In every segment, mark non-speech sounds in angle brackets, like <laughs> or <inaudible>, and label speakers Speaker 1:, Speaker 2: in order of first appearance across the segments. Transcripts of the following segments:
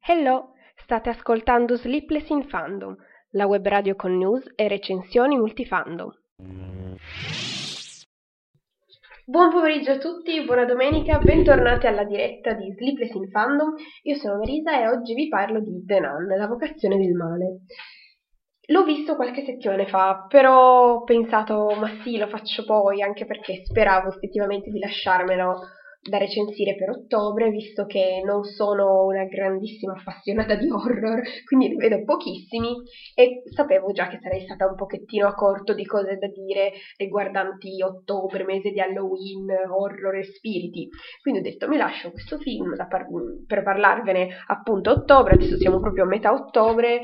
Speaker 1: Hello, state ascoltando Sleepless in Fandom, la web radio con news e recensioni multifandom. Buon pomeriggio a tutti, buona domenica, bentornati alla diretta di Sleepless in Fandom. Io sono Marisa e oggi vi parlo di The Nun, la vocazione del male. L'ho visto qualche settimana fa, però ho pensato, ma sì, lo faccio poi, anche perché speravo effettivamente di lasciarmelo da recensire per ottobre, visto che non sono una grandissima appassionata di horror, quindi ne vedo pochissimi e sapevo già che sarei stata un pochettino a corto di cose da dire riguardanti ottobre, mese di Halloween, horror e spiriti. Quindi ho detto mi lascio questo film par- per parlarvene appunto a ottobre, adesso siamo proprio a metà ottobre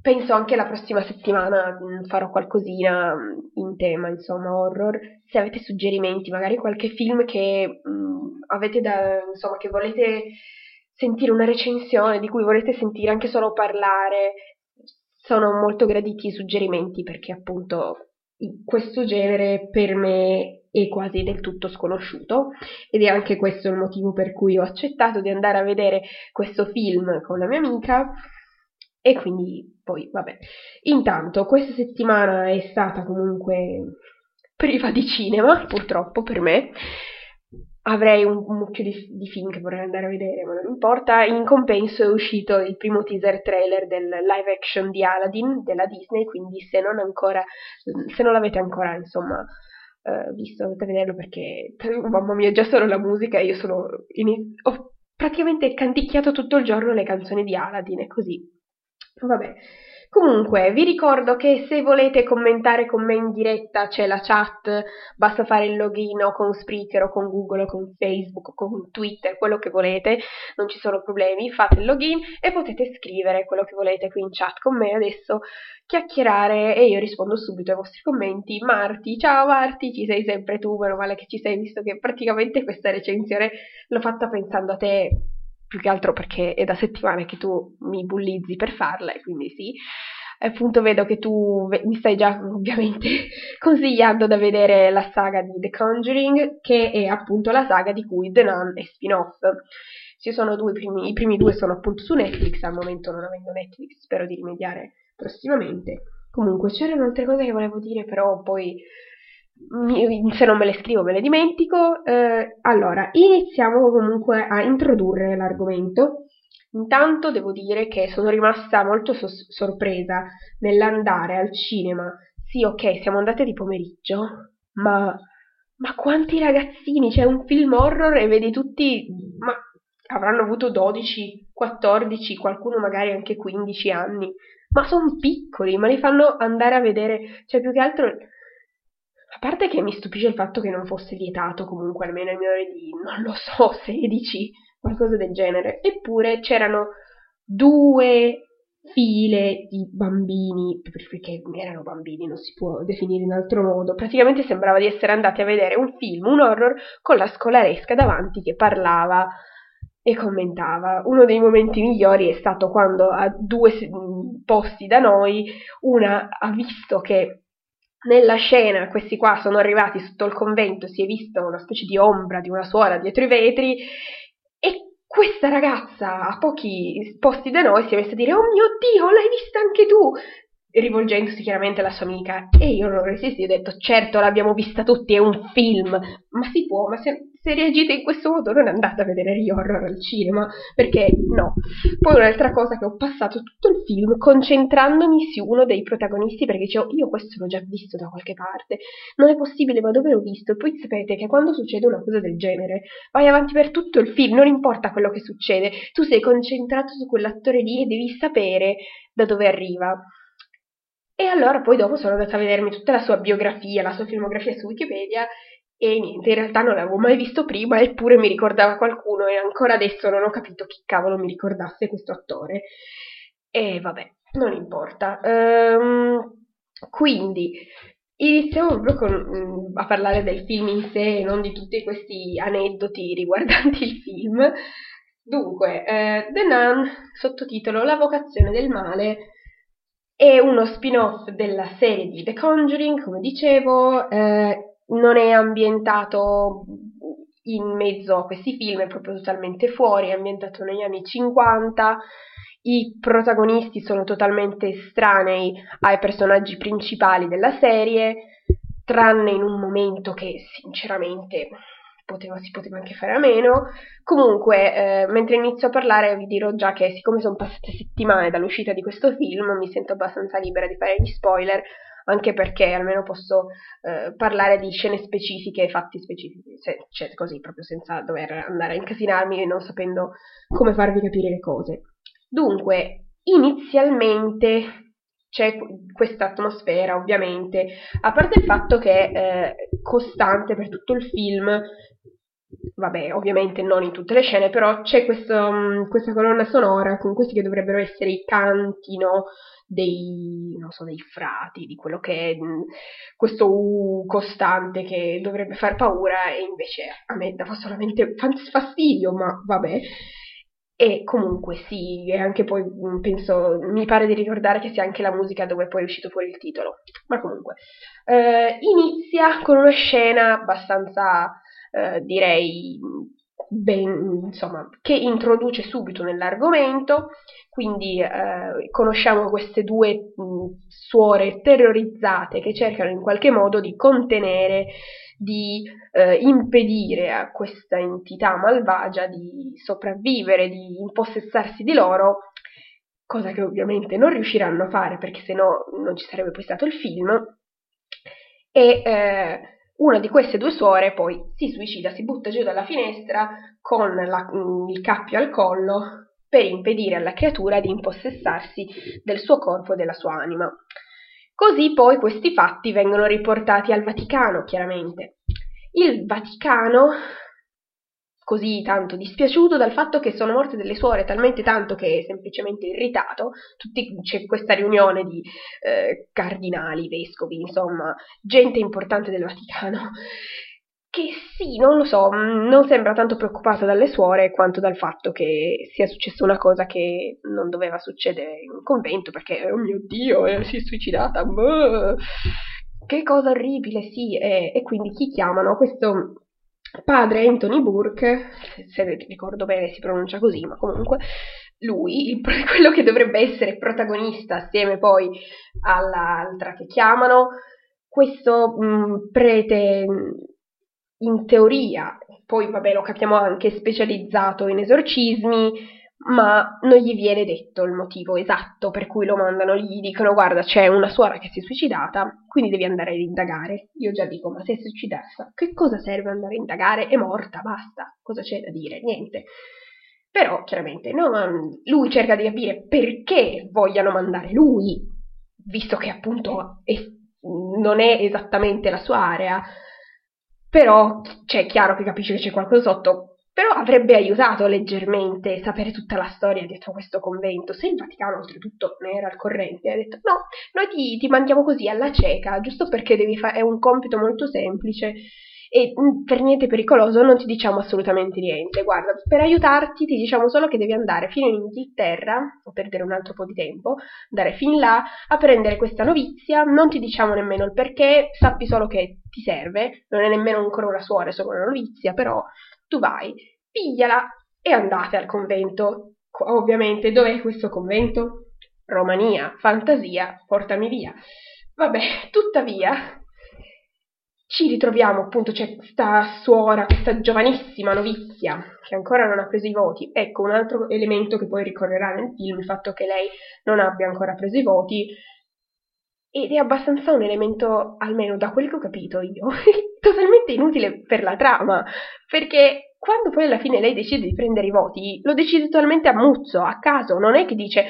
Speaker 1: penso anche la prossima settimana mm, farò qualcosina mm, in tema, insomma, horror. Se avete suggerimenti, magari qualche film che mh, mm, avete da, insomma, che volete sentire una recensione, di cui volete sentire anche solo parlare, sono molto graditi i suggerimenti perché appunto questo genere per me è quasi del tutto sconosciuto ed è anche questo il motivo per cui ho accettato di andare a vedere questo film con la mia amica e quindi poi, vabbè. Intanto, questa settimana è stata comunque priva di cinema, purtroppo per me. Avrei un, mucchio di, di, film che vorrei andare a vedere, ma non importa. In compenso è uscito il primo teaser trailer del live action di Aladdin della Disney, quindi se non ancora, se non l'avete ancora, insomma, uh, visto, dovete vederlo perché, mamma mia, già solo la musica, io sono, in, ho praticamente canticchiato tutto il giorno le canzoni di Aladdin, è così. Vabbè. Comunque, vi ricordo che se volete commentare con me in diretta c'è la chat, basta fare il login con Spreaker o con Google o con Facebook o con Twitter, quello che volete, non ci sono problemi, fate il login e potete scrivere quello che volete qui in chat con me adesso, chiacchierare e io rispondo subito ai vostri commenti. Marti, ciao Marti, ci sei sempre tu, meno male che ci sei, visto che praticamente questa recensione l'ho fatta pensando a te più che altro perché è da settimane che tu mi bullizzi per farla quindi sì. Appunto vedo che tu mi stai già <laughs> ovviamente consigliando da vedere la saga di The Conjuring, che è appunto la saga di cui The Nun è spin-off. Ci sono due primi, i primi due sono appunto su Netflix, al momento non avendo Netflix, spero di rimediare prossimamente. Comunque c'erano altre cose che volevo dire, però poi se non me le scrivo me le dimentico. Eh, allora, iniziamo comunque a introdurre l'argomento. Intanto devo dire che sono rimasta molto so- sorpresa nell'andare al cinema. Sì, ok, siamo andate di pomeriggio, ma, ma quanti ragazzini? C'è un film horror e vedi tutti, ma avranno avuto 12, 14, qualcuno magari anche 15 anni, ma sono piccoli, ma li fanno andare a vedere, cioè più che altro a parte che mi stupisce il fatto che non fosse vietato comunque almeno ai minori di, non lo so, <laughs> 16, qualcosa del genere. Eppure c'erano due file di bambini, perché erano bambini, non si può definire in altro modo. Praticamente sembrava di essere andati a vedere un film, un horror, con la scolaresca davanti che parlava e commentava. Uno dei momenti migliori è stato quando a due posti da noi una ha visto che nella scena questi qua sono arrivati sotto il convento, si è vista una specie di ombra di una suora dietro i vetri e questa ragazza a pochi posti da noi si è messa a dire oh mio Dio, l'hai vista anche tu? rivolgendosi chiaramente alla sua amica e io non ho resistito ho detto certo l'abbiamo vista tutti è un film ma si può ma se, se reagite in questo modo non andate a vedere gli horror al cinema perché no. Poi un'altra cosa che ho passato tutto il film concentrandomi su uno dei protagonisti perché dicevo io questo l'ho già visto da qualche parte non è possibile ma dove l'ho visto? E poi sapete che quando succede una cosa del genere vai avanti per tutto il film non importa quello che succede tu sei concentrato su quell'attore lì e devi sapere da dove arriva. E allora poi dopo sono andata a vedermi tutta la sua biografia, la sua filmografia su Wikipedia e niente, in realtà non l'avevo mai visto prima, eppure mi ricordava qualcuno e ancora adesso non ho capito chi cavolo mi ricordasse questo attore. E vabbè, non importa. Um, quindi, iniziamo proprio con, um, a parlare del film in sé e non di tutti questi aneddoti riguardanti il film. Dunque, eh, The Nun, sottotitolo La vocazione del male, è uno spin-off della serie di The Conjuring, come dicevo, eh, non è ambientato in mezzo a questi film, è proprio totalmente fuori, è ambientato negli anni 50, i protagonisti sono totalmente estranei ai personaggi principali della serie, tranne in un momento che sinceramente poteva, si poteva anche fare a meno. Comunque, eh, mentre inizio a parlare vi dirò già che siccome sono passate settimane dall'uscita di questo film, mi sento abbastanza libera di fare gli spoiler, anche perché almeno posso eh, parlare di scene specifiche e fatti specifici, se, cioè così proprio senza dover andare a incasinarmi e non sapendo come farvi capire le cose. Dunque, inizialmente c'è questa atmosfera, ovviamente, a parte il fatto che è eh, costante per tutto il film, vabbè, ovviamente non in tutte le scene, però c'è questo, mm, questa colonna sonora con questi che dovrebbero essere i canti, no? Dei, so, dei frati, di quello che è mm, questo U costante che dovrebbe far paura e invece a me dava solamente fastidio, ma vabbè. E comunque sì, e anche poi mm, penso, mi pare di ricordare che sia anche la musica dove poi è uscito fuori il titolo. Ma comunque, eh, inizia con una scena abbastanza, eh, direi, ben, insomma, che introduce subito nell'argomento, quindi eh, conosciamo queste due mh, suore terrorizzate che cercano in qualche modo di contenere di eh, impedire a questa entità malvagia di sopravvivere, di impossessarsi di loro, cosa che ovviamente non riusciranno a fare perché sennò non ci sarebbe poi stato il film. E eh, una di queste due suore poi si suicida, si butta giù dalla finestra con la, il cappio al collo per impedire alla creatura di impossessarsi del suo corpo e della sua anima. Così poi questi fatti vengono riportati al Vaticano, chiaramente. Il Vaticano, così tanto dispiaciuto dal fatto che sono morte delle suore talmente tanto che è semplicemente irritato, tutti, c'è questa riunione di eh, cardinali, vescovi, insomma, gente importante del Vaticano, che sì, non lo so, mm, non sembra tanto preoccupata dalle suore quanto dal fatto che sia successa una cosa che non doveva succedere in un convento perché, oh mio Dio, eh, si è suicidata, Beh, che cosa orribile, sì, e, e quindi chi chiamano? Questo padre Anthony Burke, se ricordo bene si pronuncia così, ma comunque lui, <laughs> quello che dovrebbe essere protagonista assieme poi all'altra che chiamano, questo mh, mm, prete in teoria, poi vabbè lo capiamo anche, specializzato in esorcismi, ma non gli viene detto il motivo esatto per cui lo mandano, gli dicono guarda c'è una suora che si è suicidata, quindi devi andare ad indagare. Io già dico ma se è suicidata, che cosa serve andare a indagare? È morta, basta, cosa c'è da dire? Niente. Però chiaramente no, lui cerca di capire perché vogliano mandare lui, visto che appunto è, non è esattamente la sua area, però c'è chiaro che capisce che c'è qualcosa sotto, però avrebbe aiutato leggermente sapere tutta la storia dietro questo convento. Se il Vaticano oltretutto ne era al corrente, ha detto no, noi ti, ti mandiamo così alla cieca, giusto perché fa- è un compito molto semplice e mm, per niente pericoloso non ti diciamo assolutamente niente. Guarda, per aiutarti ti diciamo solo che devi andare fino in Inghilterra, o perdere un altro po' di tempo, andare fin là a prendere questa novizia, non ti diciamo nemmeno il perché, sappi solo che ti serve, non è nemmeno ancora una suora, è solo una novizia, però tu vai, pigliala e andate al convento. Ovviamente, dov'è questo convento? Romania, fantasia, portami via. Vabbè, tuttavia, ci ritroviamo appunto, c'è questa suora, questa giovanissima novizia che ancora non ha preso i voti. Ecco, un altro elemento che poi ricorrerà nel film, il fatto che lei non abbia ancora preso i voti, ed è abbastanza un elemento, almeno da quel che ho capito io, <laughs> totalmente inutile per la trama, perché quando poi alla fine lei decide di prendere i voti, lo decide totalmente a muzzo, a caso, non è che dice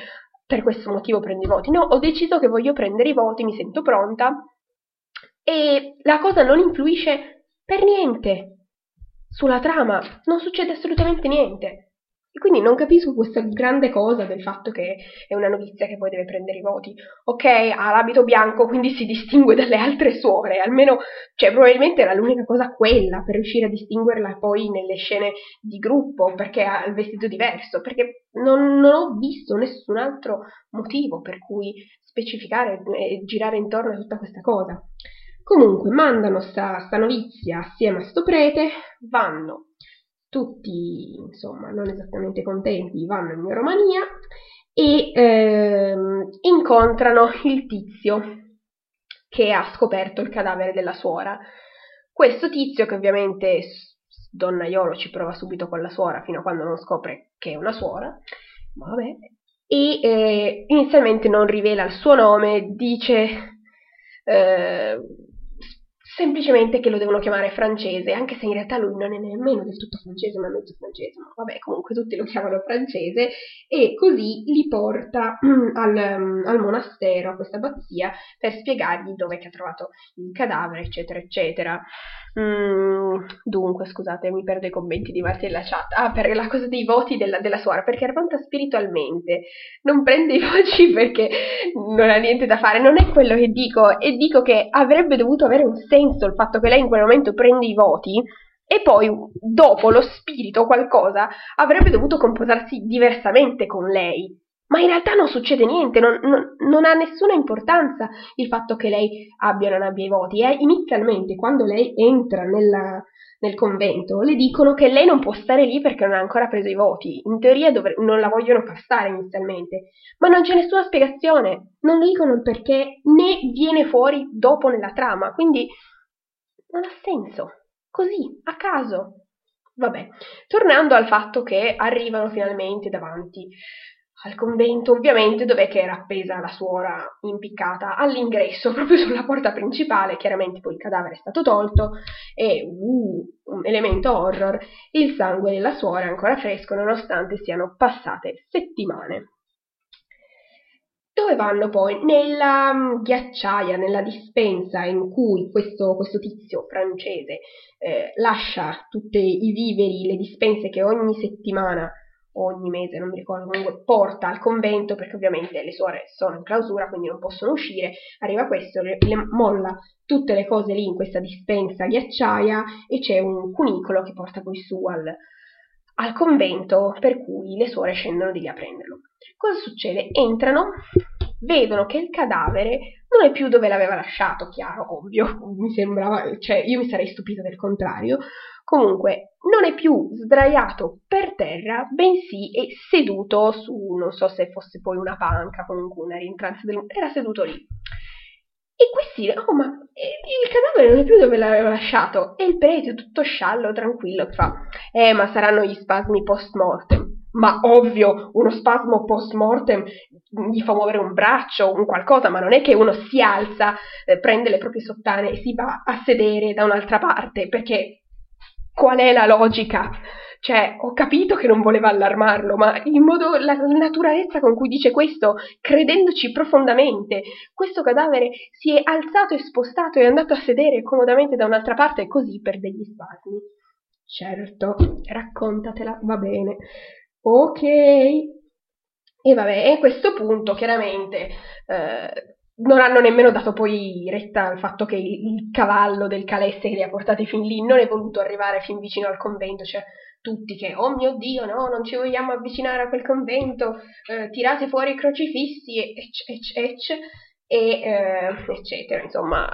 Speaker 1: per questo motivo prendo i voti, no, ho deciso che voglio prendere i voti, mi sento pronta, e la cosa non influisce per niente sulla trama, non succede assolutamente niente. E quindi non capisco questa grande cosa del fatto che è una novizia che poi deve prendere i voti. Ok, ha l'abito bianco, quindi si distingue dalle altre suore, almeno, cioè, probabilmente era l'unica cosa quella per riuscire a distinguerla poi nelle scene di gruppo, perché ha il vestito diverso, perché non, non ho visto nessun altro motivo per cui specificare e girare intorno a tutta questa cosa. Comunque mandano sta, sta novizia assieme a sto prete, vanno tutti, insomma, non esattamente contenti, vanno in Romania e ehm, incontrano il tizio che ha scoperto il cadavere della suora. Questo tizio, che ovviamente donnaiolo ci prova subito con la suora fino a quando non scopre che è una suora, vabbè, e eh, inizialmente non rivela il suo nome, dice eh, semplicemente che lo devono chiamare francese, anche se in realtà lui non è nemmeno del tutto francese, ma è mezzo francese, ma vabbè, comunque tutti lo chiamano francese, e così li porta mm, al, mm, al, monastero, a questa abbazia, per spiegargli dove ha trovato il cadavere, eccetera, eccetera. Mm, dunque, scusate, mi perdo i commenti di Marti nella chat. Ah, per la cosa dei voti della, della suora, perché Arvanta spiritualmente non prende i <laughs> voti perché non ha niente da fare, non è quello che dico, e dico che avrebbe dovuto avere un senso il fatto che lei in quel momento prende i voti e poi dopo lo spirito qualcosa avrebbe dovuto comportarsi diversamente con lei. Ma in realtà non succede niente, non, non, non, ha nessuna importanza il fatto che lei abbia o non abbia i voti. E inizialmente, quando lei entra nella, nel convento, le dicono che lei non può stare lì perché non ha ancora preso i voti. In teoria dovre- non la vogliono far stare inizialmente, ma non c'è nessuna spiegazione. Non dicono il perché, né viene fuori dopo nella trama. Quindi non ha senso. Così, a caso. Vabbè, tornando al fatto che arrivano finalmente davanti al convento, ovviamente, dove era appesa la suora impiccata all'ingresso, <laughs> proprio sulla porta principale, chiaramente poi il cadavere è stato tolto e uh, un elemento horror, il sangue della suora è ancora fresco nonostante siano passate settimane. Dove vanno poi? Nella um, ghiacciaia, nella dispensa in cui questo, questo tizio francese eh, lascia tutti i viveri, le dispense che ogni settimana ogni mese, non mi ricordo, comunque porta al convento perché ovviamente le suore sono in clausura, quindi non possono uscire. Arriva questo, le, le molla tutte le cose lì in questa dispensa ghiacciaia e c'è un cunicolo che porta poi su al, al convento per cui le suore scendono di lì a prenderlo. Cosa succede? Entrano, vedono che il cadavere non è più dove l'aveva lasciato, chiaro, ovvio, <laughs> mi sembrava, cioè io mi sarei stupito del contrario, Comunque, non è più sdraiato per terra, bensì è seduto su, non so se fosse poi una panca, comunque una rientranza del... era seduto lì. E questi, oh ma il cadavere non è più dove l'aveva lasciato, e il prete tutto sciallo, tranquillo, fa, eh ma saranno gli spasmi post mortem. Ma ovvio, uno spasmo post mortem gli fa muovere un braccio, un qualcosa, ma non è che uno si alza, eh, prende le proprie sottane e si va a sedere da un'altra parte, perché qual è la logica? Cioè, ho capito che non voleva allarmarlo, ma il modo, la naturalezza con cui dice questo, credendoci profondamente, questo cadavere si è alzato e spostato e è andato a sedere comodamente da un'altra parte così per degli spasmi. Certo, raccontatela, va bene. Ok. E vabbè, a questo punto chiaramente eh, non hanno nemmeno dato poi retta al fatto che il cavallo del Calesse che li ha portati fin lì non è voluto arrivare fin vicino al convento, cioè tutti che, oh mio Dio, no, non ci vogliamo avvicinare a quel convento, eh, tirate fuori i crocifissi, ec, ec, ec, e, eh, eccetera, insomma,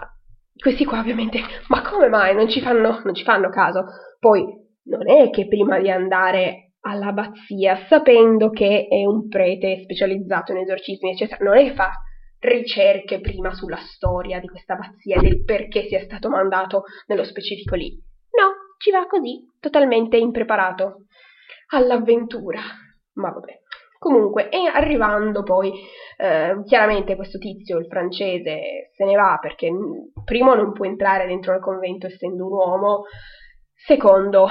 Speaker 1: questi qua ovviamente, ma come mai non ci fanno, non ci fanno caso? Poi, non è che prima di andare all'abbazia, sapendo che è un prete specializzato in esorcismi, eccetera, non è che fa ricerche prima sulla storia di questa abbazia, del perché sia stato mandato nello specifico lì. No, ci va così, totalmente impreparato all'avventura. Ma vabbè. Comunque, e arrivando poi, eh, chiaramente questo tizio, il francese, se ne va perché primo non può entrare dentro il convento essendo un uomo, secondo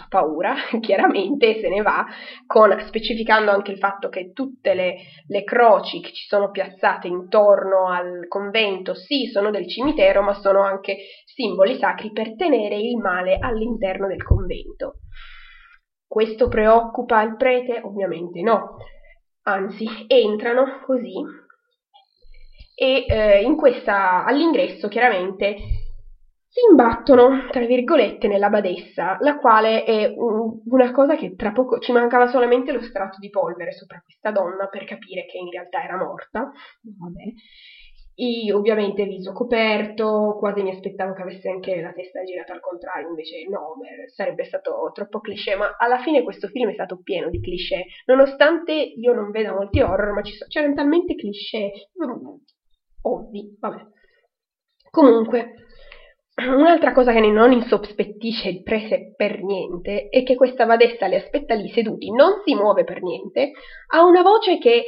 Speaker 1: ha paura, <laughs> chiaramente se ne va, con, specificando anche il fatto che tutte le, le, croci che ci sono piazzate intorno al convento, sì, sono del cimitero, ma sono anche simboli sacri per tenere il male all'interno del convento. Questo preoccupa il prete? Ovviamente no, anzi, entrano così e eh, questa, all'ingresso chiaramente si imbattono, tra virgolette, nella badessa, la quale è un, una cosa che tra poco ci mancava solamente lo strato di polvere sopra questa donna per capire che in realtà era morta. Vabbè. io, ovviamente viso coperto, quasi mi aspettavo che avesse anche la testa girata al contrario, invece no, sarebbe stato troppo cliché, ma alla fine questo film è stato pieno di cliché, nonostante io non veda molti horror, ma so, c'erano talmente cliché mm, ovvi, vabbè. Comunque, un'altra cosa che non insospettisce il prete per niente è che questa badessa le aspetta lì seduti, non si muove per niente, ha una voce che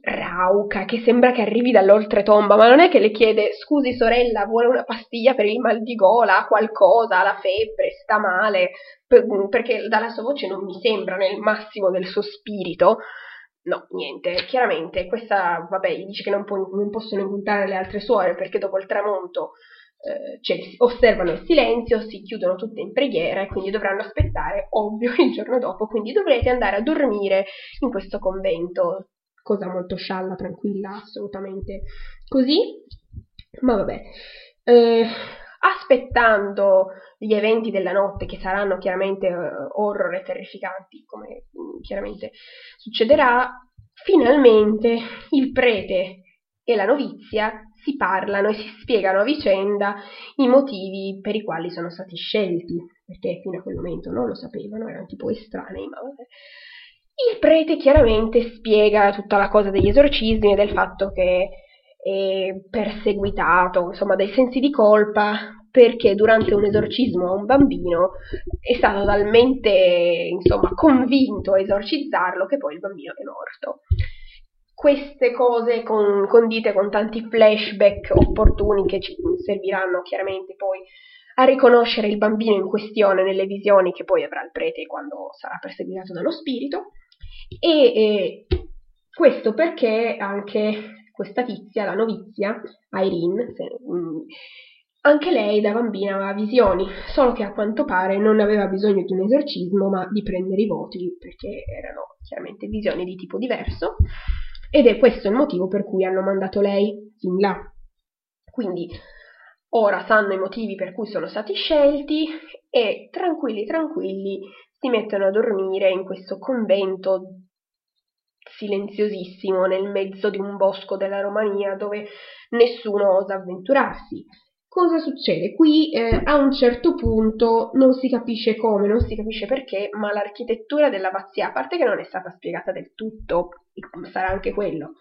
Speaker 1: rauca, che sembra che arrivi dall'oltretomba, ma non è che le chiede scusi sorella, vuole una pastiglia per il mal di gola, qualcosa, la febbre, sta male, perché dalla sua voce non mi sembra nel massimo del suo spirito. No, niente, chiaramente questa, vabbè, gli dice che non, può, non possono incontrare le altre suore perché dopo il tramonto eh, cioè, osservano il silenzio, si chiudono tutte in preghiera e quindi dovranno aspettare, <laughs> ovvio, il giorno dopo, quindi dovrete andare a dormire in questo convento cosa molto scialla, tranquilla, assolutamente così. Ma vabbè. Eh, aspettando gli eventi della notte, che saranno chiaramente uh, horror e terrificanti, come um, chiaramente succederà, finalmente il prete e la novizia si parlano e si spiegano a vicenda i motivi per i quali sono stati scelti, perché fino a quel momento non lo sapevano, erano tipo estranei, ma vabbè. Il prete chiaramente spiega tutta la cosa degli esorcismi e del fatto che è perseguitato, insomma, dai sensi di colpa perché durante un esorcismo a un bambino è stato talmente, insomma, convinto a esorcizzarlo che poi il bambino è morto. Queste cose con, condite con tanti flashback opportuni che ci serviranno chiaramente poi a riconoscere il bambino in questione nelle visioni che poi avrà il prete quando sarà perseguitato dallo spirito. E eh, questo perché anche questa tizia, la novizia, Irene, se, mh, mm, anche lei da bambina aveva visioni, solo che a quanto pare non aveva bisogno di un esorcismo, ma di prendere i voti, perché erano chiaramente visioni di tipo diverso, ed è questo il motivo per cui hanno mandato lei in là. Quindi ora sanno i motivi per cui sono stati scelti e tranquilli, tranquilli, si mettono a dormire in questo convento silenziosissimo nel mezzo di un bosco della Romania dove nessuno osa avventurarsi. Cosa succede? Qui eh, a un certo punto non si capisce come, non si capisce perché, ma l'architettura dell'abbazia, a parte che non è stata spiegata del tutto, sarà anche quello,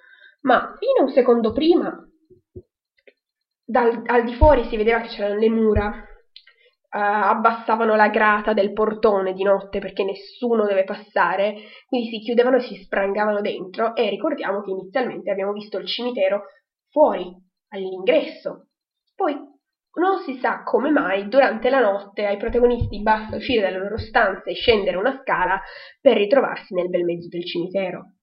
Speaker 1: ma fino a un secondo prima, dal, al di fuori si vedeva che c'erano le mura uh, abbassavano la grata del portone di notte perché nessuno deve passare, quindi si chiudevano e si sprangavano dentro e ricordiamo che inizialmente abbiamo visto il cimitero fuori, all'ingresso. Poi non si sa come mai durante la notte ai protagonisti basta uscire dalle loro stanze e scendere una scala per ritrovarsi nel bel mezzo del cimitero.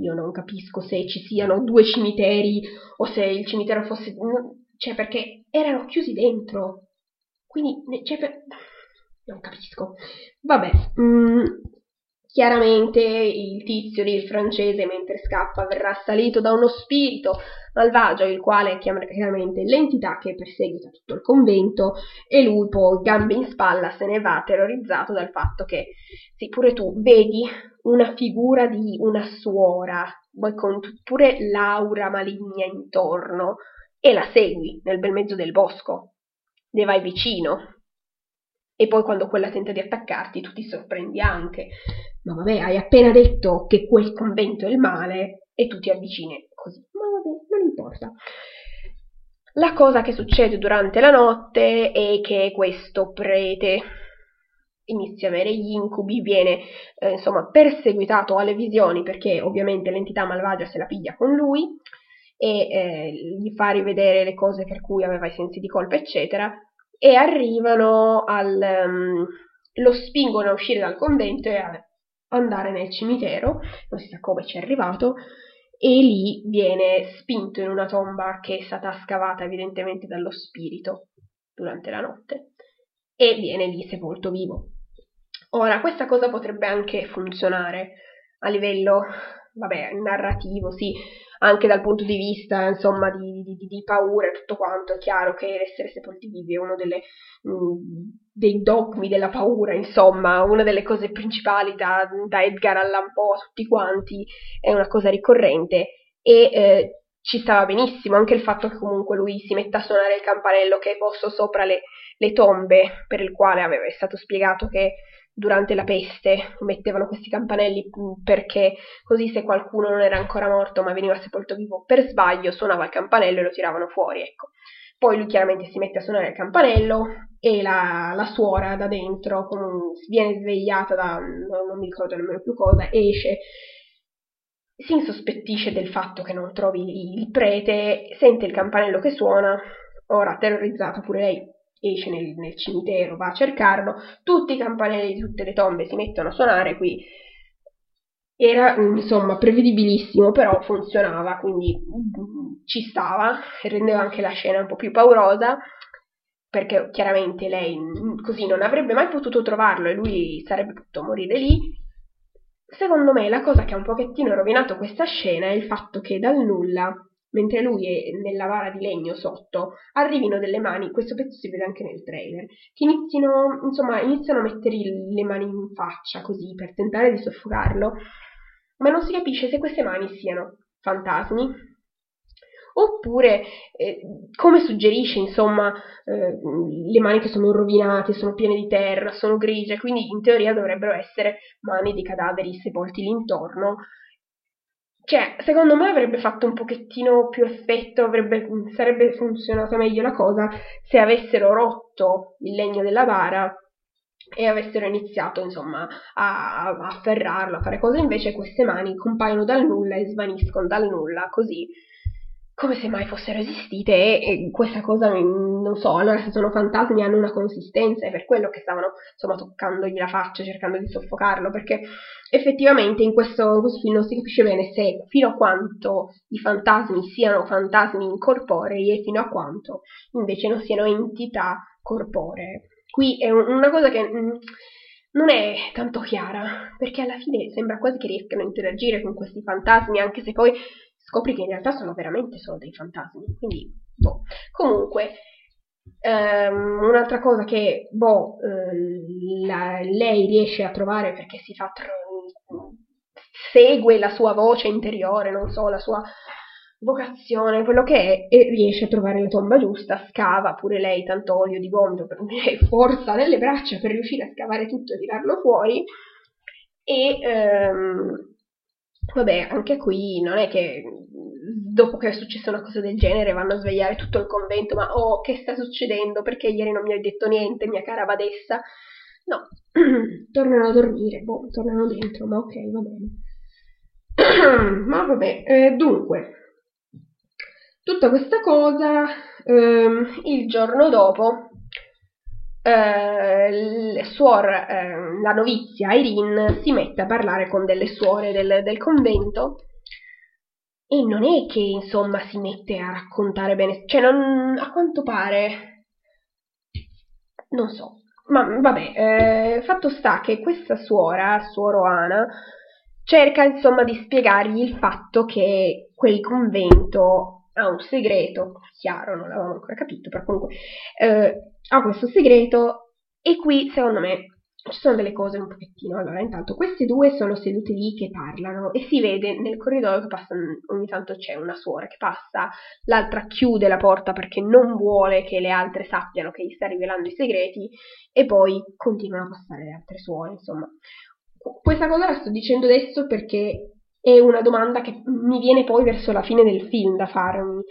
Speaker 1: Io non capisco se ci siano due cimiteri o se il cimitero fosse... cioè perché erano chiusi dentro. Quindi, cioè, per... non capisco. Vabbè, mm, chiaramente il tizio lì, il francese, mentre scappa, verrà assalito da uno spirito malvagio, il quale è chiaramente l'entità che perseguita tutto il convento, e lui poi, gambe in spalla, se ne va terrorizzato dal fatto che, sì, pure tu vedi una figura di una suora, con pure l'aura maligna intorno, e la segui nel bel mezzo del bosco ne vai vicino. E poi quando quella tenta di attaccarti tu ti sorprendi anche. Ma vabbè, hai appena detto che quel convento è il male e tu ti avvicini così. Ma vabbè, non importa. La cosa che succede durante la notte è che questo prete inizia a avere gli incubi, viene eh, insomma perseguitato alle visioni perché ovviamente l'entità malvagia se la piglia con lui e eh, gli fa rivedere le cose per cui aveva i sensi di colpa, eccetera, e arrivano al... Um, lo spingono a uscire dal convento e a andare nel cimitero, non si sa come ci è arrivato, e lì viene spinto in una tomba che è stata scavata evidentemente dallo spirito durante la notte e viene lì sepolto vivo. Ora, questa cosa potrebbe anche funzionare a livello, vabbè, narrativo, sì, anche dal punto di vista insomma di, di, di paura e tutto quanto, è chiaro che l'essere sepolti vivi è uno delle, mh, mm, dei dogmi della paura, insomma, una delle cose principali da, da Edgar Allan Poe a tutti quanti, è una cosa ricorrente. E eh, ci stava benissimo, anche il fatto che comunque lui si metta a suonare il campanello che è posto sopra le, le tombe, per il quale aveva, è stato spiegato che durante la peste mettevano questi campanelli mm, perché così se qualcuno non era ancora morto ma veniva sepolto vivo per sbaglio suonava il campanello e lo tiravano fuori, ecco. Poi lui chiaramente si mette a suonare il campanello e la, la suora da dentro com, viene svegliata da non, non mi ricordo nemmeno più cosa, esce si insospettisce del fatto che non trovi il prete, sente il campanello che suona, ora terrorizzata pure lei esce nel, nel, cimitero, va a cercarlo, tutti i campanelli di tutte le tombe si mettono a suonare qui. Era insomma prevedibilissimo, però funzionava, quindi mm, ci stava, rendeva anche la scena un po' più paurosa, perché chiaramente lei mm, così non avrebbe mai potuto trovarlo e lui sarebbe potuto morire lì. Secondo me la cosa che ha un pochettino rovinato questa scena è il fatto che dal nulla mentre lui è nella vara di legno sotto, arrivino delle mani, questo pezzo si vede anche nel trailer, che iniziano, insomma, iniziano a mettergli le mani in faccia così per tentare di soffocarlo, ma non si capisce se queste mani siano fantasmi oppure eh, come suggerisce insomma eh, le mani che sono rovinate, sono piene di terra, sono grigie, quindi in teoria dovrebbero essere mani di cadaveri sepolti lì cioè, secondo me avrebbe fatto un pochettino più effetto, avrebbe, sarebbe funzionata meglio la cosa se avessero rotto il legno della vara e avessero iniziato, insomma, a, a afferrarlo, a fare cose, invece queste mani compaiono dal nulla e svaniscono dal nulla, così come se mai fossero esistite e, e questa cosa non so, allora se sono fantasmi hanno una consistenza è per quello che stavano insomma toccandogli la faccia cercando di soffocarlo perché effettivamente in questo, questo film non si capisce bene se fino a quanto i fantasmi siano fantasmi incorporei e fino a quanto invece non siano entità corporee. Qui è un, una cosa che mh, mm, non è tanto chiara perché alla fine sembra quasi che riescano a interagire con questi fantasmi anche se poi scopri che in realtà sono veramente solo dei fantasmi. Quindi, boh. Comunque, ehm, un'altra cosa che, boh, eh, la, lei riesce a trovare perché si fa tro- segue la sua voce interiore, non so, la sua vocazione, quello che è, e riesce a trovare la tomba giusta, scava pure lei tanto olio di gomito per <laughs> forza nelle braccia per riuscire a scavare tutto e tirarlo fuori e ehm, Vabbè, anche qui non è che dopo che è successa una cosa del genere vanno a svegliare tutto il convento, ma oh, che sta succedendo? Perché ieri non mi hai detto niente, mia cara badessa? No, <clears throat> tornano a dormire, boh, tornano dentro, ma ok, va bene. <clears throat> ma vabbè, eh, dunque, tutta questa cosa, ehm, il giorno dopo, eh, suor, eh, la novizia Irene si mette a parlare con delle suore del, del convento e non è che insomma si mette a raccontare bene, cioè non, a quanto pare, non so, ma vabbè, eh, fatto sta che questa suora, suoro Ana, cerca insomma di spiegargli il fatto che quel convento ha un segreto, chiaro, non l'avevamo ancora capito, però comunque eh, ha questo segreto e qui secondo me ci sono delle cose un pochettino. Allora, intanto queste due sono sedute lì che parlano e si vede nel corridoio che passano, ogni tanto c'è una suora che passa, l'altra chiude la porta perché non vuole che le altre sappiano che gli sta rivelando i segreti e poi continuano a passare le altre suore, insomma. Questa cosa la sto dicendo adesso perché è una domanda che mi viene poi verso la fine del film da farmi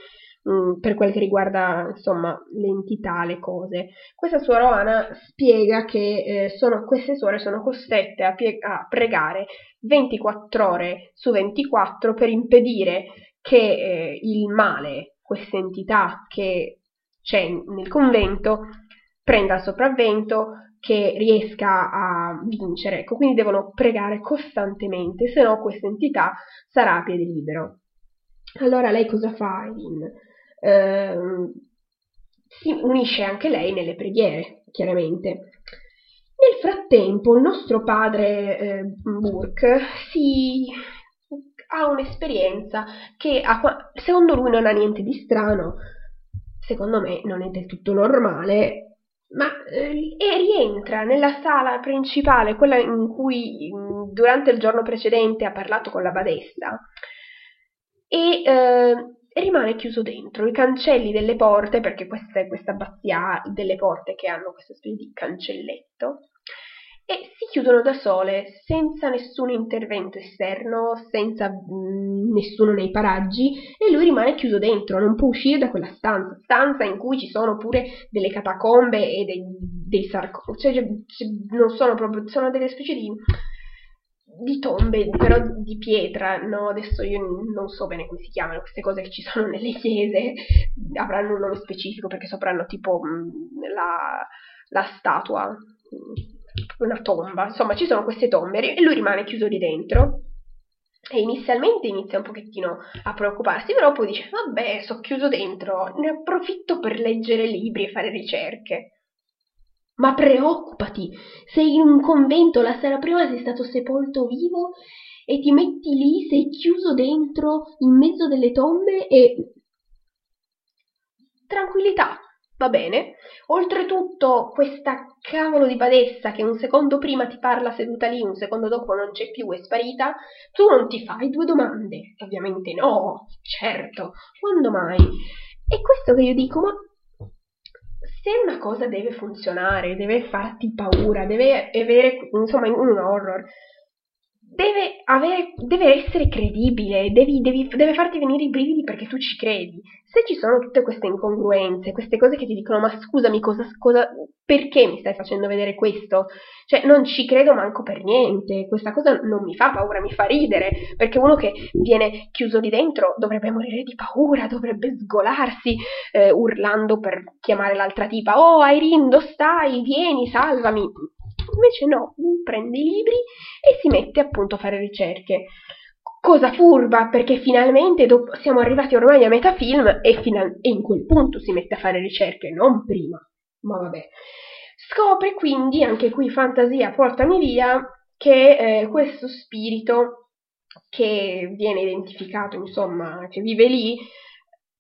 Speaker 1: Mm, per quel che riguarda insomma l'entità, le cose. Questa suora Oana spiega che eh, sono, queste suore sono costrette a, pie- a, pregare 24 ore su 24 per impedire che eh, il male, questa entità che c'è nel convento, prenda il sopravvento, che riesca a vincere. Ecco, quindi devono pregare costantemente, se no questa entità sarà a piede libero. Allora lei cosa fa, Eileen? eh, si unisce anche lei nelle preghiere, chiaramente. Nel frattempo il nostro padre eh, Burke si ha un'esperienza che ha, secondo lui non ha niente di strano, secondo me non è del tutto normale, ma eh, e rientra nella sala principale, quella in cui durante il giorno precedente ha parlato con la badessa, e eh, rimane chiuso dentro. I cancelli delle porte, perché questa è questa abbazia delle porte che hanno questa specie di cancelletto, e si chiudono da sole, senza nessun intervento esterno, senza mh, mm, nessuno nei paraggi, e lui rimane chiuso dentro, non può uscire da quella stanza, stanza in cui ci sono pure delle catacombe e dei, dei sarcofagi, cioè, cioè, non sono proprio, sono delle specie di di tombe, però di pietra, no? Adesso io non so bene come si chiamano queste cose che ci sono <laughs> nelle chiese, avranno un nome specifico perché sopranno tipo mm, la, la statua, una tomba, insomma ci sono queste tombe e lui rimane chiuso lì dentro. E inizialmente inizia un pochettino a preoccuparsi, però poi dice: Vabbè, sono chiuso dentro, ne approfitto per leggere libri e fare ricerche. Ma preoccupati, sei in un convento, la sera prima sei stato sepolto vivo e ti metti lì, sei chiuso dentro, in mezzo delle tombe e... Tranquillità, va bene. Oltretutto, questa cavolo di badessa che un secondo prima ti parla seduta lì, un secondo dopo non c'è più, è sparita, tu non ti fai due domande. Ovviamente no, certo, quando mai? E questo che io dico, ma se una cosa deve funzionare, deve farti paura, deve avere, insomma, in un horror, deve, avere, deve essere credibile, devi, devi, deve farti venire i brividi perché tu ci credi. Se ci sono tutte queste incongruenze, queste cose che ti dicono ma scusami, cosa, cosa, perché mi stai facendo vedere questo? Cioè non ci credo manco per niente, questa cosa non mi fa paura, mi fa ridere, perché uno che viene chiuso lì dentro dovrebbe morire di paura, dovrebbe sgolarsi eh, urlando per chiamare l'altra tipa, oh Irene, dove stai? Vieni, salvami Invece no, prende i libri e si mette appunto a fare ricerche. Cosa furba, perché finalmente dopo, siamo arrivati ormai a metà film e, final- e in quel punto si mette a fare ricerche, non prima. Ma vabbè. Scopre quindi, anche qui fantasia, portami via, che eh, questo spirito che viene identificato, insomma, che vive lì,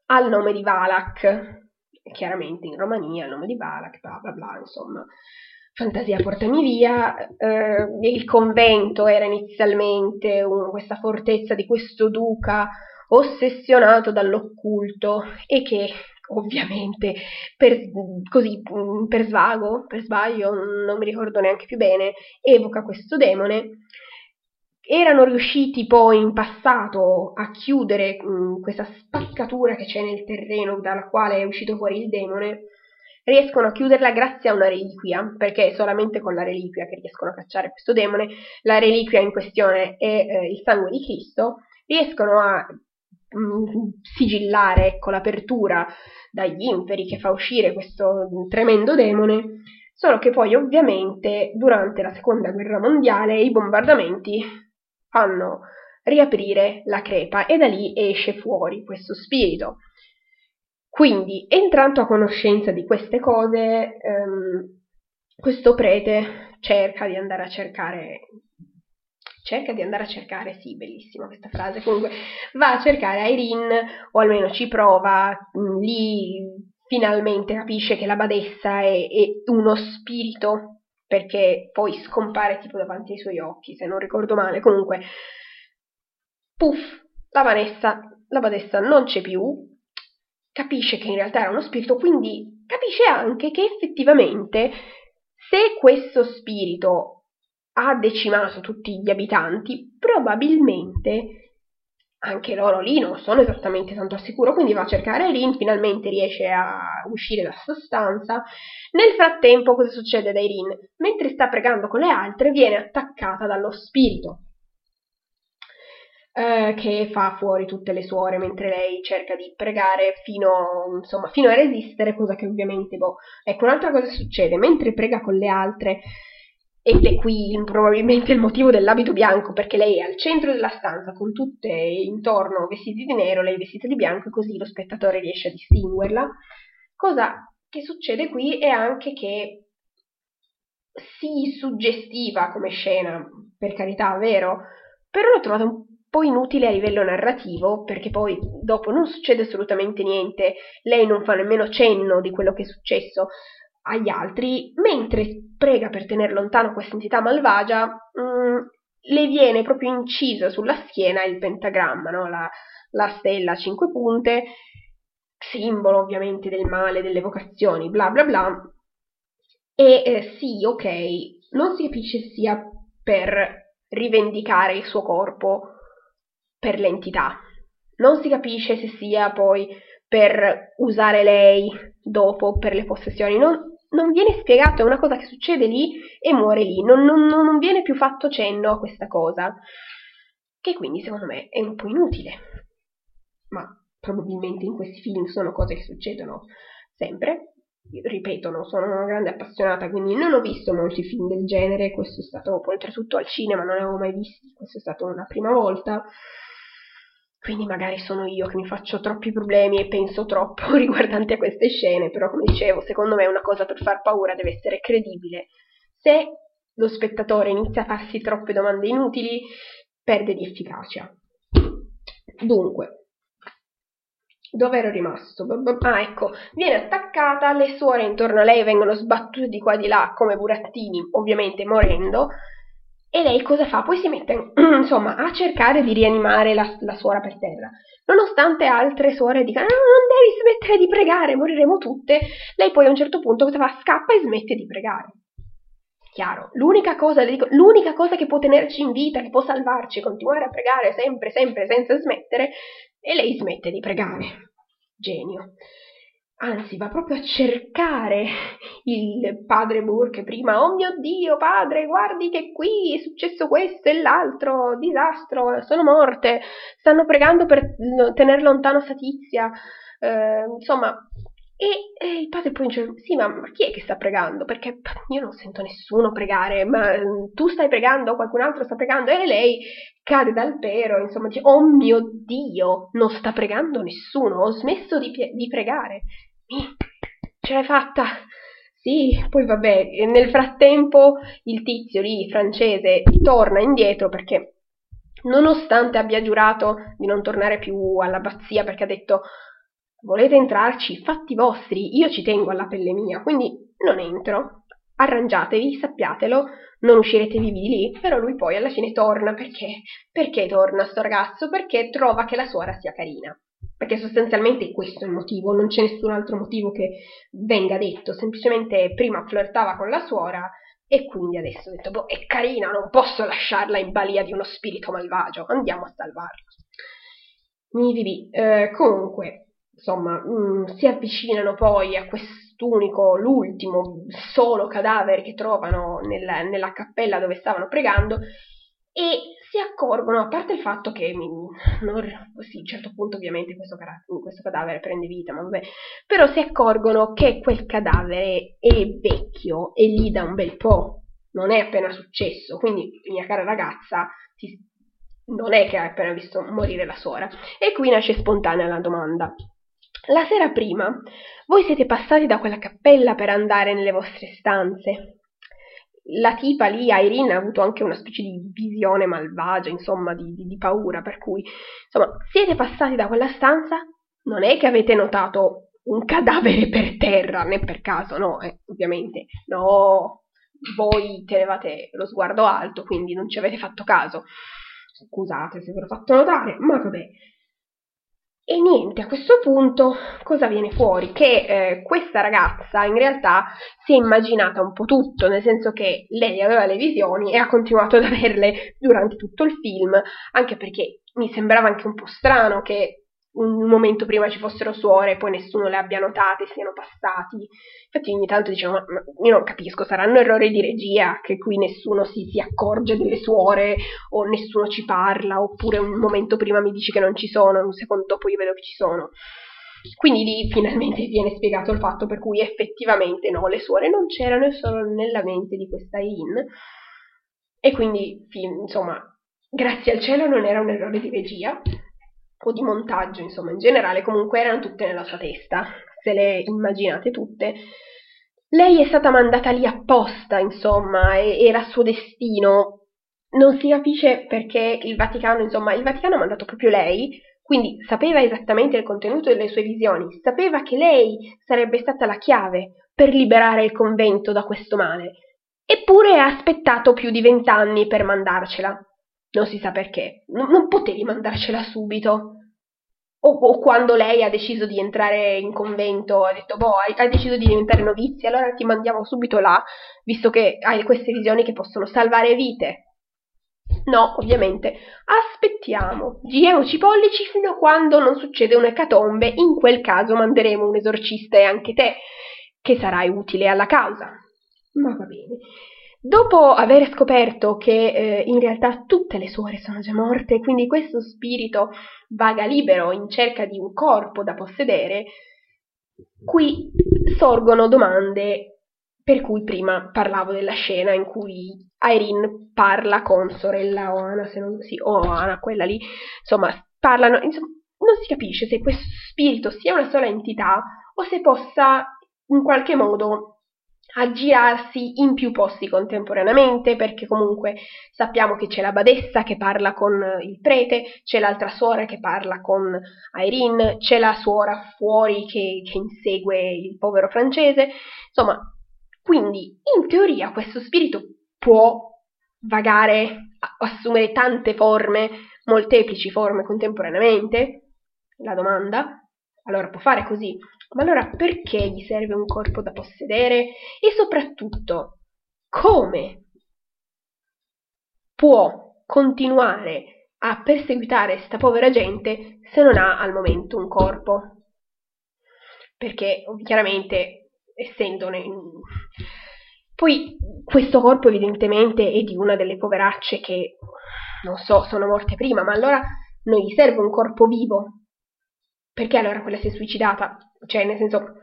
Speaker 1: ha il nome di Valak, chiaramente in Romania il nome di Valak, bla bla bla, insomma. Fantasia portami via, eh, il convento era inizialmente un, questa fortezza di questo duca ossessionato dall'occulto e che ovviamente per, così, per svago, per sbaglio, non mi ricordo neanche più bene, evoca questo demone. Erano riusciti poi in passato a chiudere mh, questa spaccatura che c'è nel terreno dalla quale è uscito fuori il demone riescono a chiuderla grazie a una reliquia, perché è solamente con la reliquia che riescono a cacciare questo demone. La reliquia in questione è eh, il sangue di Cristo, riescono a mh, mm, sigillare ecco, l'apertura dagli inferi che fa uscire questo tremendo demone, solo che poi ovviamente durante la seconda guerra mondiale i bombardamenti fanno riaprire la crepa e da lì esce fuori questo spirito. Quindi, entrando a conoscenza di queste cose, ehm, questo prete cerca di andare a cercare cerca di andare a cercare, sì, bellissima questa frase, comunque va a cercare Irene, o almeno ci prova, mm, lì finalmente capisce che la badessa è, è, uno spirito, perché poi scompare tipo davanti ai suoi occhi, se non ricordo male, comunque, puff, la, Vanessa, la badessa non c'è più, capisce che in realtà era uno spirito, quindi capisce anche che effettivamente se questo spirito ha decimato tutti gli abitanti, probabilmente anche loro lì non sono esattamente tanto al sicuro, quindi va a cercare Irene, finalmente riesce a uscire da sostanza. Nel frattempo cosa succede ad Irene? Mentre sta pregando con le altre viene attaccata dallo spirito eh, che fa fuori tutte le suore mentre lei cerca di pregare fino, insomma, fino a resistere, cosa che ovviamente, boh. Ecco, un'altra cosa succede, mentre prega con le altre, ed è qui probabilmente il motivo dell'abito bianco, perché lei è al centro della stanza con tutte intorno vestiti di nero, lei vestita di bianco e così lo spettatore riesce a distinguerla. Cosa che succede qui è anche che sì, suggestiva come scena, per carità, vero, però l'ho trovata un po' inutile a livello narrativo, perché poi dopo non succede assolutamente niente, lei non fa nemmeno cenno di quello che è successo agli altri, mentre prega per tenere lontano questa entità malvagia, mh, mm, le viene proprio incisa sulla schiena il pentagramma, no? la, la stella a cinque punte, simbolo ovviamente del male, delle vocazioni, bla bla bla. E eh, sì, ok, non si capisce sia per rivendicare il suo corpo per l'entità, non si capisce se sia poi per usare lei dopo per le possessioni, non, non viene spiegato, è una cosa che succede lì e muore lì, non, non, non viene più fatto cenno a questa cosa, che quindi secondo me è un po' inutile, ma probabilmente in questi film sono cose che succedono sempre. Ripeto, non sono una grande appassionata, quindi non ho visto molti film del genere, questo è stato oltretutto al cinema, non ne avevo mai visti, questa è stata una prima volta. Quindi magari sono io che mi faccio troppi problemi e penso troppo <laughs> riguardanti a queste scene, però come dicevo, secondo me una cosa per far paura deve essere credibile. Se lo spettatore inizia a farsi troppe domande inutili, perde di efficacia. Dunque, dove ero rimasto? Ah, ecco, viene attaccata, le suore intorno a lei vengono sbattute di qua e di là come burattini, ovviamente morendo, e lei cosa fa? Poi si mette, <clears throat> insomma, a cercare di rianimare la, la suora per terra. Nonostante altre suore dicano, no, non devi smettere di pregare, moriremo tutte, lei poi a un certo punto cosa fa? Scappa e smette di pregare. Chiaro, l'unica cosa, l'unica cosa che può tenerci in vita, che può salvarci, continuare a pregare sempre, sempre, senza smettere, e lei smette di pregare. Genio anzi va proprio a cercare il padre Burke prima, oh mio Dio padre, guardi che qui è successo questo e l'altro, disastro, sono morte, stanno pregando per tenere lontano Satizia, eh, insomma, e, e, il padre poi dice, sì ma, ma, chi è che sta pregando? Perché io non sento nessuno pregare, ma tu stai pregando, qualcun altro sta pregando, e lei cade dal pero, insomma, dice, oh mio Dio, non sta pregando nessuno, ho smesso di, di pregare ce l'hai fatta! Sì, poi vabbè, nel frattempo il tizio lì, francese, torna indietro perché nonostante abbia giurato di non tornare più all'abbazia perché ha detto volete entrarci, fatti vostri, io ci tengo alla pelle mia, quindi non entro. Arrangiatevi, sappiatelo, non uscirete vivi di lì, però lui poi alla fine torna perché? Perché torna sto ragazzo? Perché trova che la suora sia carina perché sostanzialmente questo è il motivo, non c'è nessun altro motivo che venga detto, semplicemente prima flirtava con la suora e quindi adesso ho detto, boh, è carina, non posso lasciarla in balia di uno spirito malvagio, andiamo a salvarla. Nivivi, eh, comunque, insomma, mh, mm, si avvicinano poi a quest'unico, l'ultimo, solo cadavere che trovano nella, nella cappella dove stavano pregando e si accorgono, a parte il fatto che non, sì, a un certo punto ovviamente questo, questo, cadavere prende vita, ma vabbè, però si accorgono che quel cadavere è vecchio e gli da un bel po', non è appena successo, quindi mia cara ragazza ti, non è che hai appena visto morire la suora. E qui nasce spontanea la domanda. La sera prima, voi siete passati da quella cappella per andare nelle vostre stanze la tipa lì, Irene, ha avuto anche una specie di visione malvagia, insomma, di, di, di, paura, per cui, insomma, siete passati da quella stanza, non è che avete notato un cadavere per terra, né per caso, no, eh, ovviamente, no, voi tenevate lo sguardo alto, quindi non ci avete fatto caso. Scusate se ve l'ho fatto notare, ma vabbè. E niente, a questo punto cosa viene fuori? Che eh, questa ragazza in realtà si è immaginata un po' tutto, nel senso che lei aveva le visioni e ha continuato ad averle durante tutto il film, anche perché mi sembrava anche un po' strano che un momento prima ci fossero suore e poi nessuno le abbia notate, siano passati. Infatti ogni tanto dicevo, ma, ma io non capisco, saranno errori di regia che qui nessuno si, si, accorge delle suore o nessuno ci parla, oppure un momento prima mi dici che non ci sono, un secondo dopo io vedo che ci sono. Quindi lì finalmente viene spiegato il fatto per cui effettivamente no, le suore non c'erano solo nella mente di questa In. E quindi, insomma, grazie al cielo non era un errore di regia o di montaggio, insomma, in generale, comunque erano tutte nella sua testa, se le immaginate tutte. Lei è stata mandata lì apposta, insomma, era suo destino. Non si capisce perché il Vaticano, insomma, il Vaticano ha mandato proprio lei, quindi sapeva esattamente il contenuto delle sue visioni, sapeva che lei sarebbe stata la chiave per liberare il convento da questo male. Eppure ha aspettato più di vent'anni per mandarcela. Non si sa perché. N- non potevi mandarcela subito. o, o, quando lei ha deciso di entrare in convento, ha detto, boh, hai, hai, deciso di diventare novizia, allora ti mandiamo subito là, visto che hai queste visioni che possono salvare vite. No, ovviamente, aspettiamo, giriamoci i pollici fino a quando non succede un'ecatombe, in quel caso manderemo un esorcista e anche te, che sarai utile alla causa. Ma va bene. Dopo aver scoperto che eh, in realtà tutte le suore sono già morte, quindi questo spirito vaga libero in cerca di un corpo da possedere, qui sorgono domande per cui prima parlavo della scena in cui Irene parla con sorella Oana, se non sì, Oana, quella lì, insomma, parlano, insomma, non si capisce se questo spirito sia una sola entità o se possa in qualche modo aggirarsi in più posti contemporaneamente, perché comunque sappiamo che c'è la badessa che parla con il prete, c'è l'altra suora che parla con Irene, c'è la suora fuori che, che insegue il povero francese, insomma, quindi in teoria questo spirito può vagare, assumere tante forme, molteplici forme contemporaneamente? La domanda. Allora può fare così, ma allora perché gli serve un corpo da possedere? E soprattutto, come può continuare a perseguitare sta povera gente se non ha al momento un corpo? Perché chiaramente, essendone... Poi questo corpo evidentemente è di una delle poveracce che, non so, sono morte prima, ma allora non gli serve un corpo vivo perché allora quella si è suicidata? Cioè, nel senso,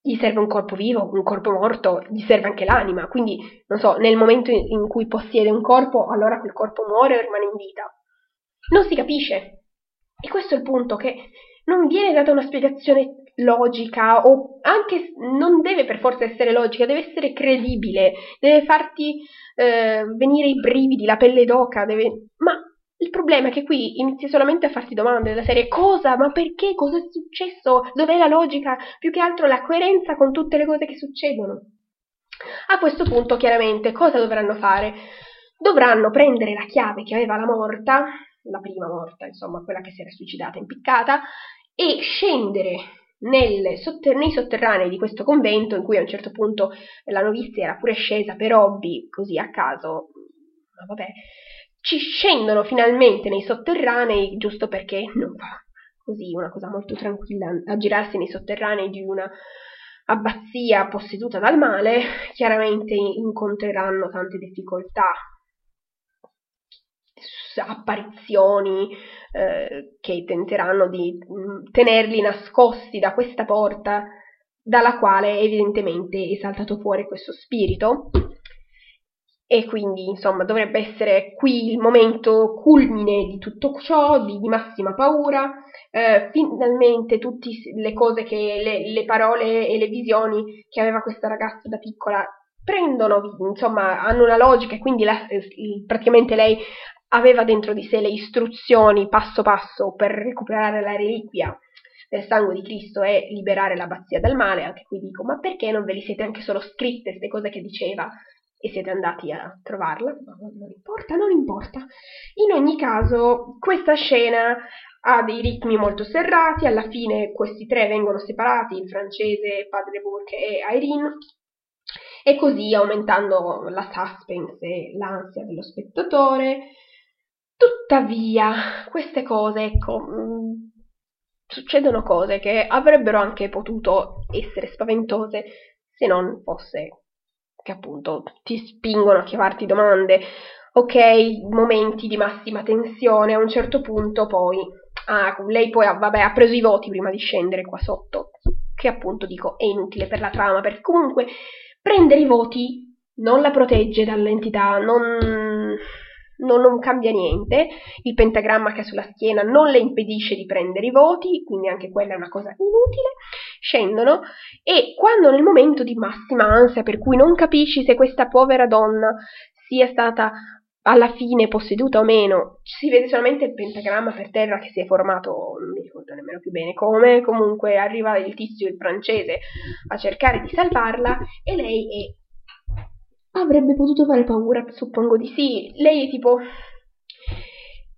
Speaker 1: gli serve un corpo vivo, un corpo morto, gli serve anche l'anima. Quindi, non so, nel momento in cui possiede un corpo, allora quel corpo muore o rimane in vita. Non si capisce. E questo è il punto, che non viene data una spiegazione logica o anche non deve per forza essere logica, deve essere credibile, deve farti eh, venire i brividi, la pelle d'oca, deve... ma il problema è che qui inizi solamente a farti domande della serie cosa, ma perché, cosa è successo, dov'è la logica, più che altro la coerenza con tutte le cose che succedono. A questo punto, chiaramente, cosa dovranno fare? Dovranno prendere la chiave che aveva la morta, la prima morta, insomma, quella che si era suicidata impiccata, e scendere sotter- nei sotterranei di questo convento, in cui a un certo punto la novizia era pure scesa per hobby, così a caso, ma vabbè, ci scendono finalmente nei sotterranei, giusto perché non fa così una cosa molto tranquilla a girarsi nei sotterranei di una abbazia posseduta dal male, chiaramente incontreranno tante difficoltà, apparizioni eh, che tenteranno di mm, tenerli nascosti da questa porta dalla quale evidentemente è saltato fuori questo spirito e quindi insomma dovrebbe essere qui il momento culmine di tutto ciò, di, di massima paura, eh, finalmente tutte le cose che, le, le, parole e le visioni che aveva questa ragazza da piccola prendono, insomma hanno una logica e quindi la, eh, praticamente lei aveva dentro di sé le istruzioni passo passo per recuperare la reliquia del sangue di Cristo e liberare l'abbazia dal male, anche qui dico, ma perché non ve li siete anche solo scritte queste cose che diceva? E siete andati a trovarla, ma non importa, non importa. In ogni caso, questa scena ha dei ritmi molto serrati, alla fine questi tre vengono separati, il francese, Padre Burke e Irene, e così aumentando la suspense e l'ansia dello spettatore. Tuttavia, queste cose, ecco, mh, mm, succedono cose che avrebbero anche potuto essere spaventose se non fosse che appunto ti spingono a chiavarti domande, ok, momenti di massima tensione, a un certo punto poi, ah, lei poi vabbè, ha preso i voti prima di scendere qua sotto, che appunto dico è inutile per la trama, perché comunque prendere i voti non la protegge dall'entità, non, non, non, cambia niente, il pentagramma che ha sulla schiena non le impedisce di prendere i voti, quindi anche quella è una cosa inutile, scendono e quando nel momento di massima ansia per cui non capisci se questa povera donna sia stata alla fine posseduta o meno, si vede solamente il pentagramma per terra che si è formato, non mi ricordo nemmeno più bene come, comunque arriva il tizio, il francese, a cercare di salvarla e lei è Avrebbe potuto fare paura, suppongo di sì. Lei è tipo...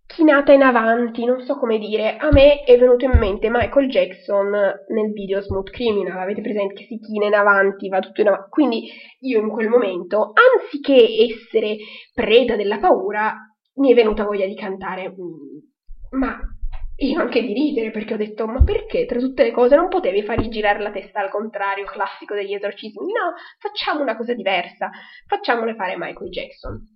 Speaker 1: chinata in avanti, non so come dire. A me è venuto in mente Michael Jackson nel video Smooth Criminal, avete presente che si china in avanti, va tutto in avanti. Quindi io in quel momento, anziché essere preda della paura, mi è venuta voglia di cantare. Ma io anche di ridere perché ho detto ma perché tra tutte le cose non potevi fargli girare la testa al contrario classico degli esorcismi no facciamo una cosa diversa facciamole fare Michael Jackson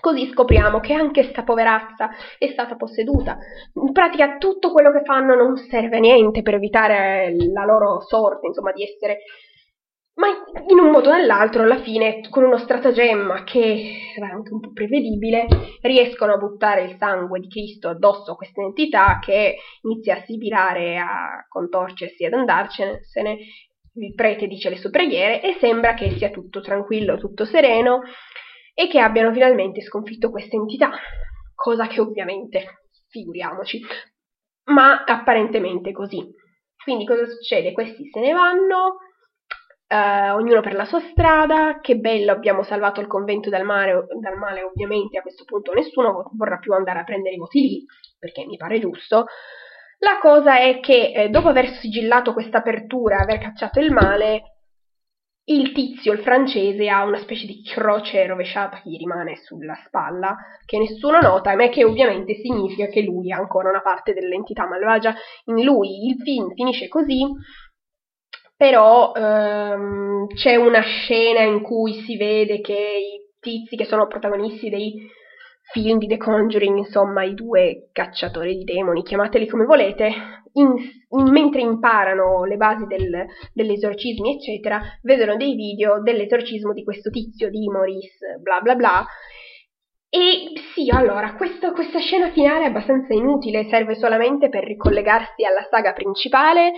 Speaker 1: Così scopriamo che anche sta poverazza è stata posseduta. In pratica tutto quello che fanno non serve a niente per evitare la loro sorte, insomma, di essere... Ma in un modo o nell'altro, alla fine, con uno stratagemma che era anche un po' prevedibile, riescono a buttare il sangue di Cristo addosso a questa entità che inizia a sibilare, a contorcersi, ad andarcene. Il prete dice le sue preghiere e sembra che sia tutto tranquillo, tutto sereno e che abbiano finalmente sconfitto questa entità, cosa che ovviamente, figuriamoci, ma apparentemente così. Quindi cosa succede? Questi se ne vanno, eh, ognuno per la sua strada, che bello abbiamo salvato il convento dal male, dal male, ovviamente a questo punto nessuno vorrà più andare a prendere i voti lì, perché mi pare giusto. La cosa è che eh, dopo aver sigillato questa apertura, aver cacciato il male, il tizio, il francese, ha una specie di croce rovesciata che gli rimane sulla spalla, che nessuno nota, ma che ovviamente significa che lui ha ancora una parte dell'entità malvagia in lui. Il film finisce così, però ehm, c'è una scena in cui si vede che i tizi che sono protagonisti dei film di The Conjuring, insomma, i due cacciatori di demoni, chiamateli come volete, in, in, mentre imparano le basi del, dell'esorcismi, eccetera, vedono dei video dell'esorcismo di questo tizio di Maurice, bla bla bla. E sì, allora, questo, questa scena finale è abbastanza inutile, serve solamente per ricollegarsi alla saga principale,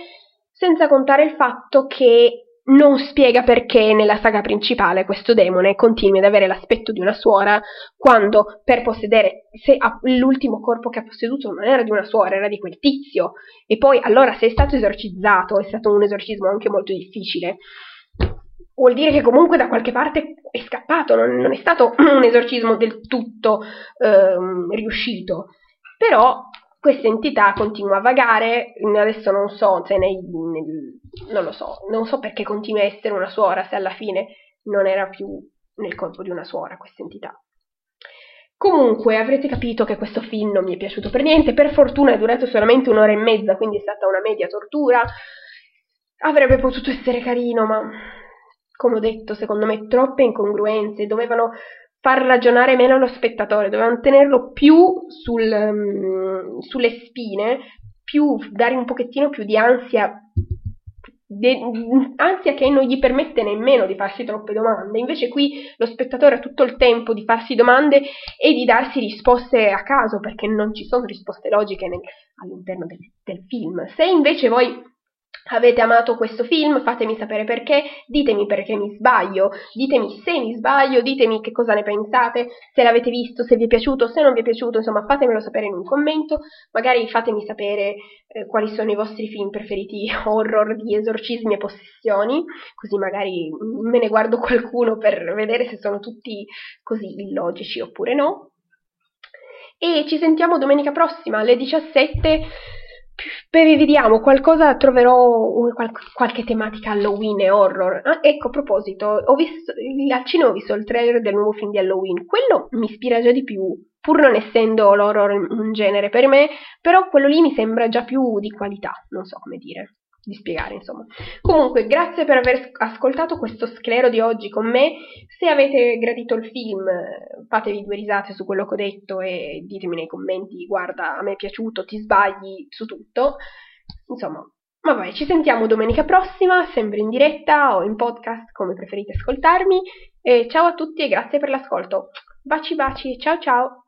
Speaker 1: senza contare il fatto che non spiega perché nella saga principale questo demone continui ad avere l'aspetto di una suora quando per possedere se l'ultimo corpo che ha posseduto non era di una suora, era di quel tizio. E poi allora se è stato esorcizzato è stato un esorcismo anche molto difficile. Vuol dire che comunque da qualche parte è scappato, non, non è stato <clears throat> un esorcismo del tutto ehm, riuscito. Però questa entità continua a vagare, adesso non so se nei, nel, non lo so, non so perché continua a essere una suora se alla fine non era più nel corpo di una suora questa entità. Comunque avrete capito che questo film non mi è piaciuto per niente, per fortuna è durato solamente un'ora e mezza, quindi è stata una media tortura. Avrebbe potuto essere carino, ma come ho detto, secondo me troppe incongruenze, dovevano far ragionare meno lo spettatore, dovevano tenerlo più sul, um, sulle spine, più, dare un pochettino più di ansia, de, ansia che non gli permette nemmeno di farsi troppe domande. Invece qui lo spettatore ha tutto il tempo di farsi domande e di darsi risposte a caso, perché non ci sono risposte logiche nel, all'interno del, del film. Se invece voi Avete amato questo film? Fatemi sapere perché, ditemi perché mi sbaglio, ditemi se mi sbaglio, ditemi che cosa ne pensate, se l'avete visto, se vi è piaciuto, se non vi è piaciuto, insomma fatemelo sapere in un commento, magari fatemi sapere eh, quali sono i vostri film preferiti <laughs> horror di esorcismi e possessioni, così magari me ne guardo qualcuno per vedere se sono tutti così illogici oppure no. E ci sentiamo domenica prossima alle 17 Beh, vediamo, qualcosa troverò un, qual, qualche tematica Halloween e horror. Ah, ecco, a proposito, ho visto, al cinema ho visto il trailer del nuovo film di Halloween. Quello mi ispira già di più, pur non essendo l'horror un genere per me, però quello lì mi sembra già più di qualità, non so come dire di spiegare, insomma. Comunque, grazie per aver ascoltato questo sclero di oggi con me. Se avete gradito il film, fatevi due risate su quello che ho detto e ditemi nei commenti, guarda, a me è piaciuto, ti sbagli su tutto. Insomma, ma vai, ci sentiamo domenica prossima, sempre in diretta o in podcast, come preferite ascoltarmi. E ciao a tutti e grazie per l'ascolto. Baci baci, ciao ciao!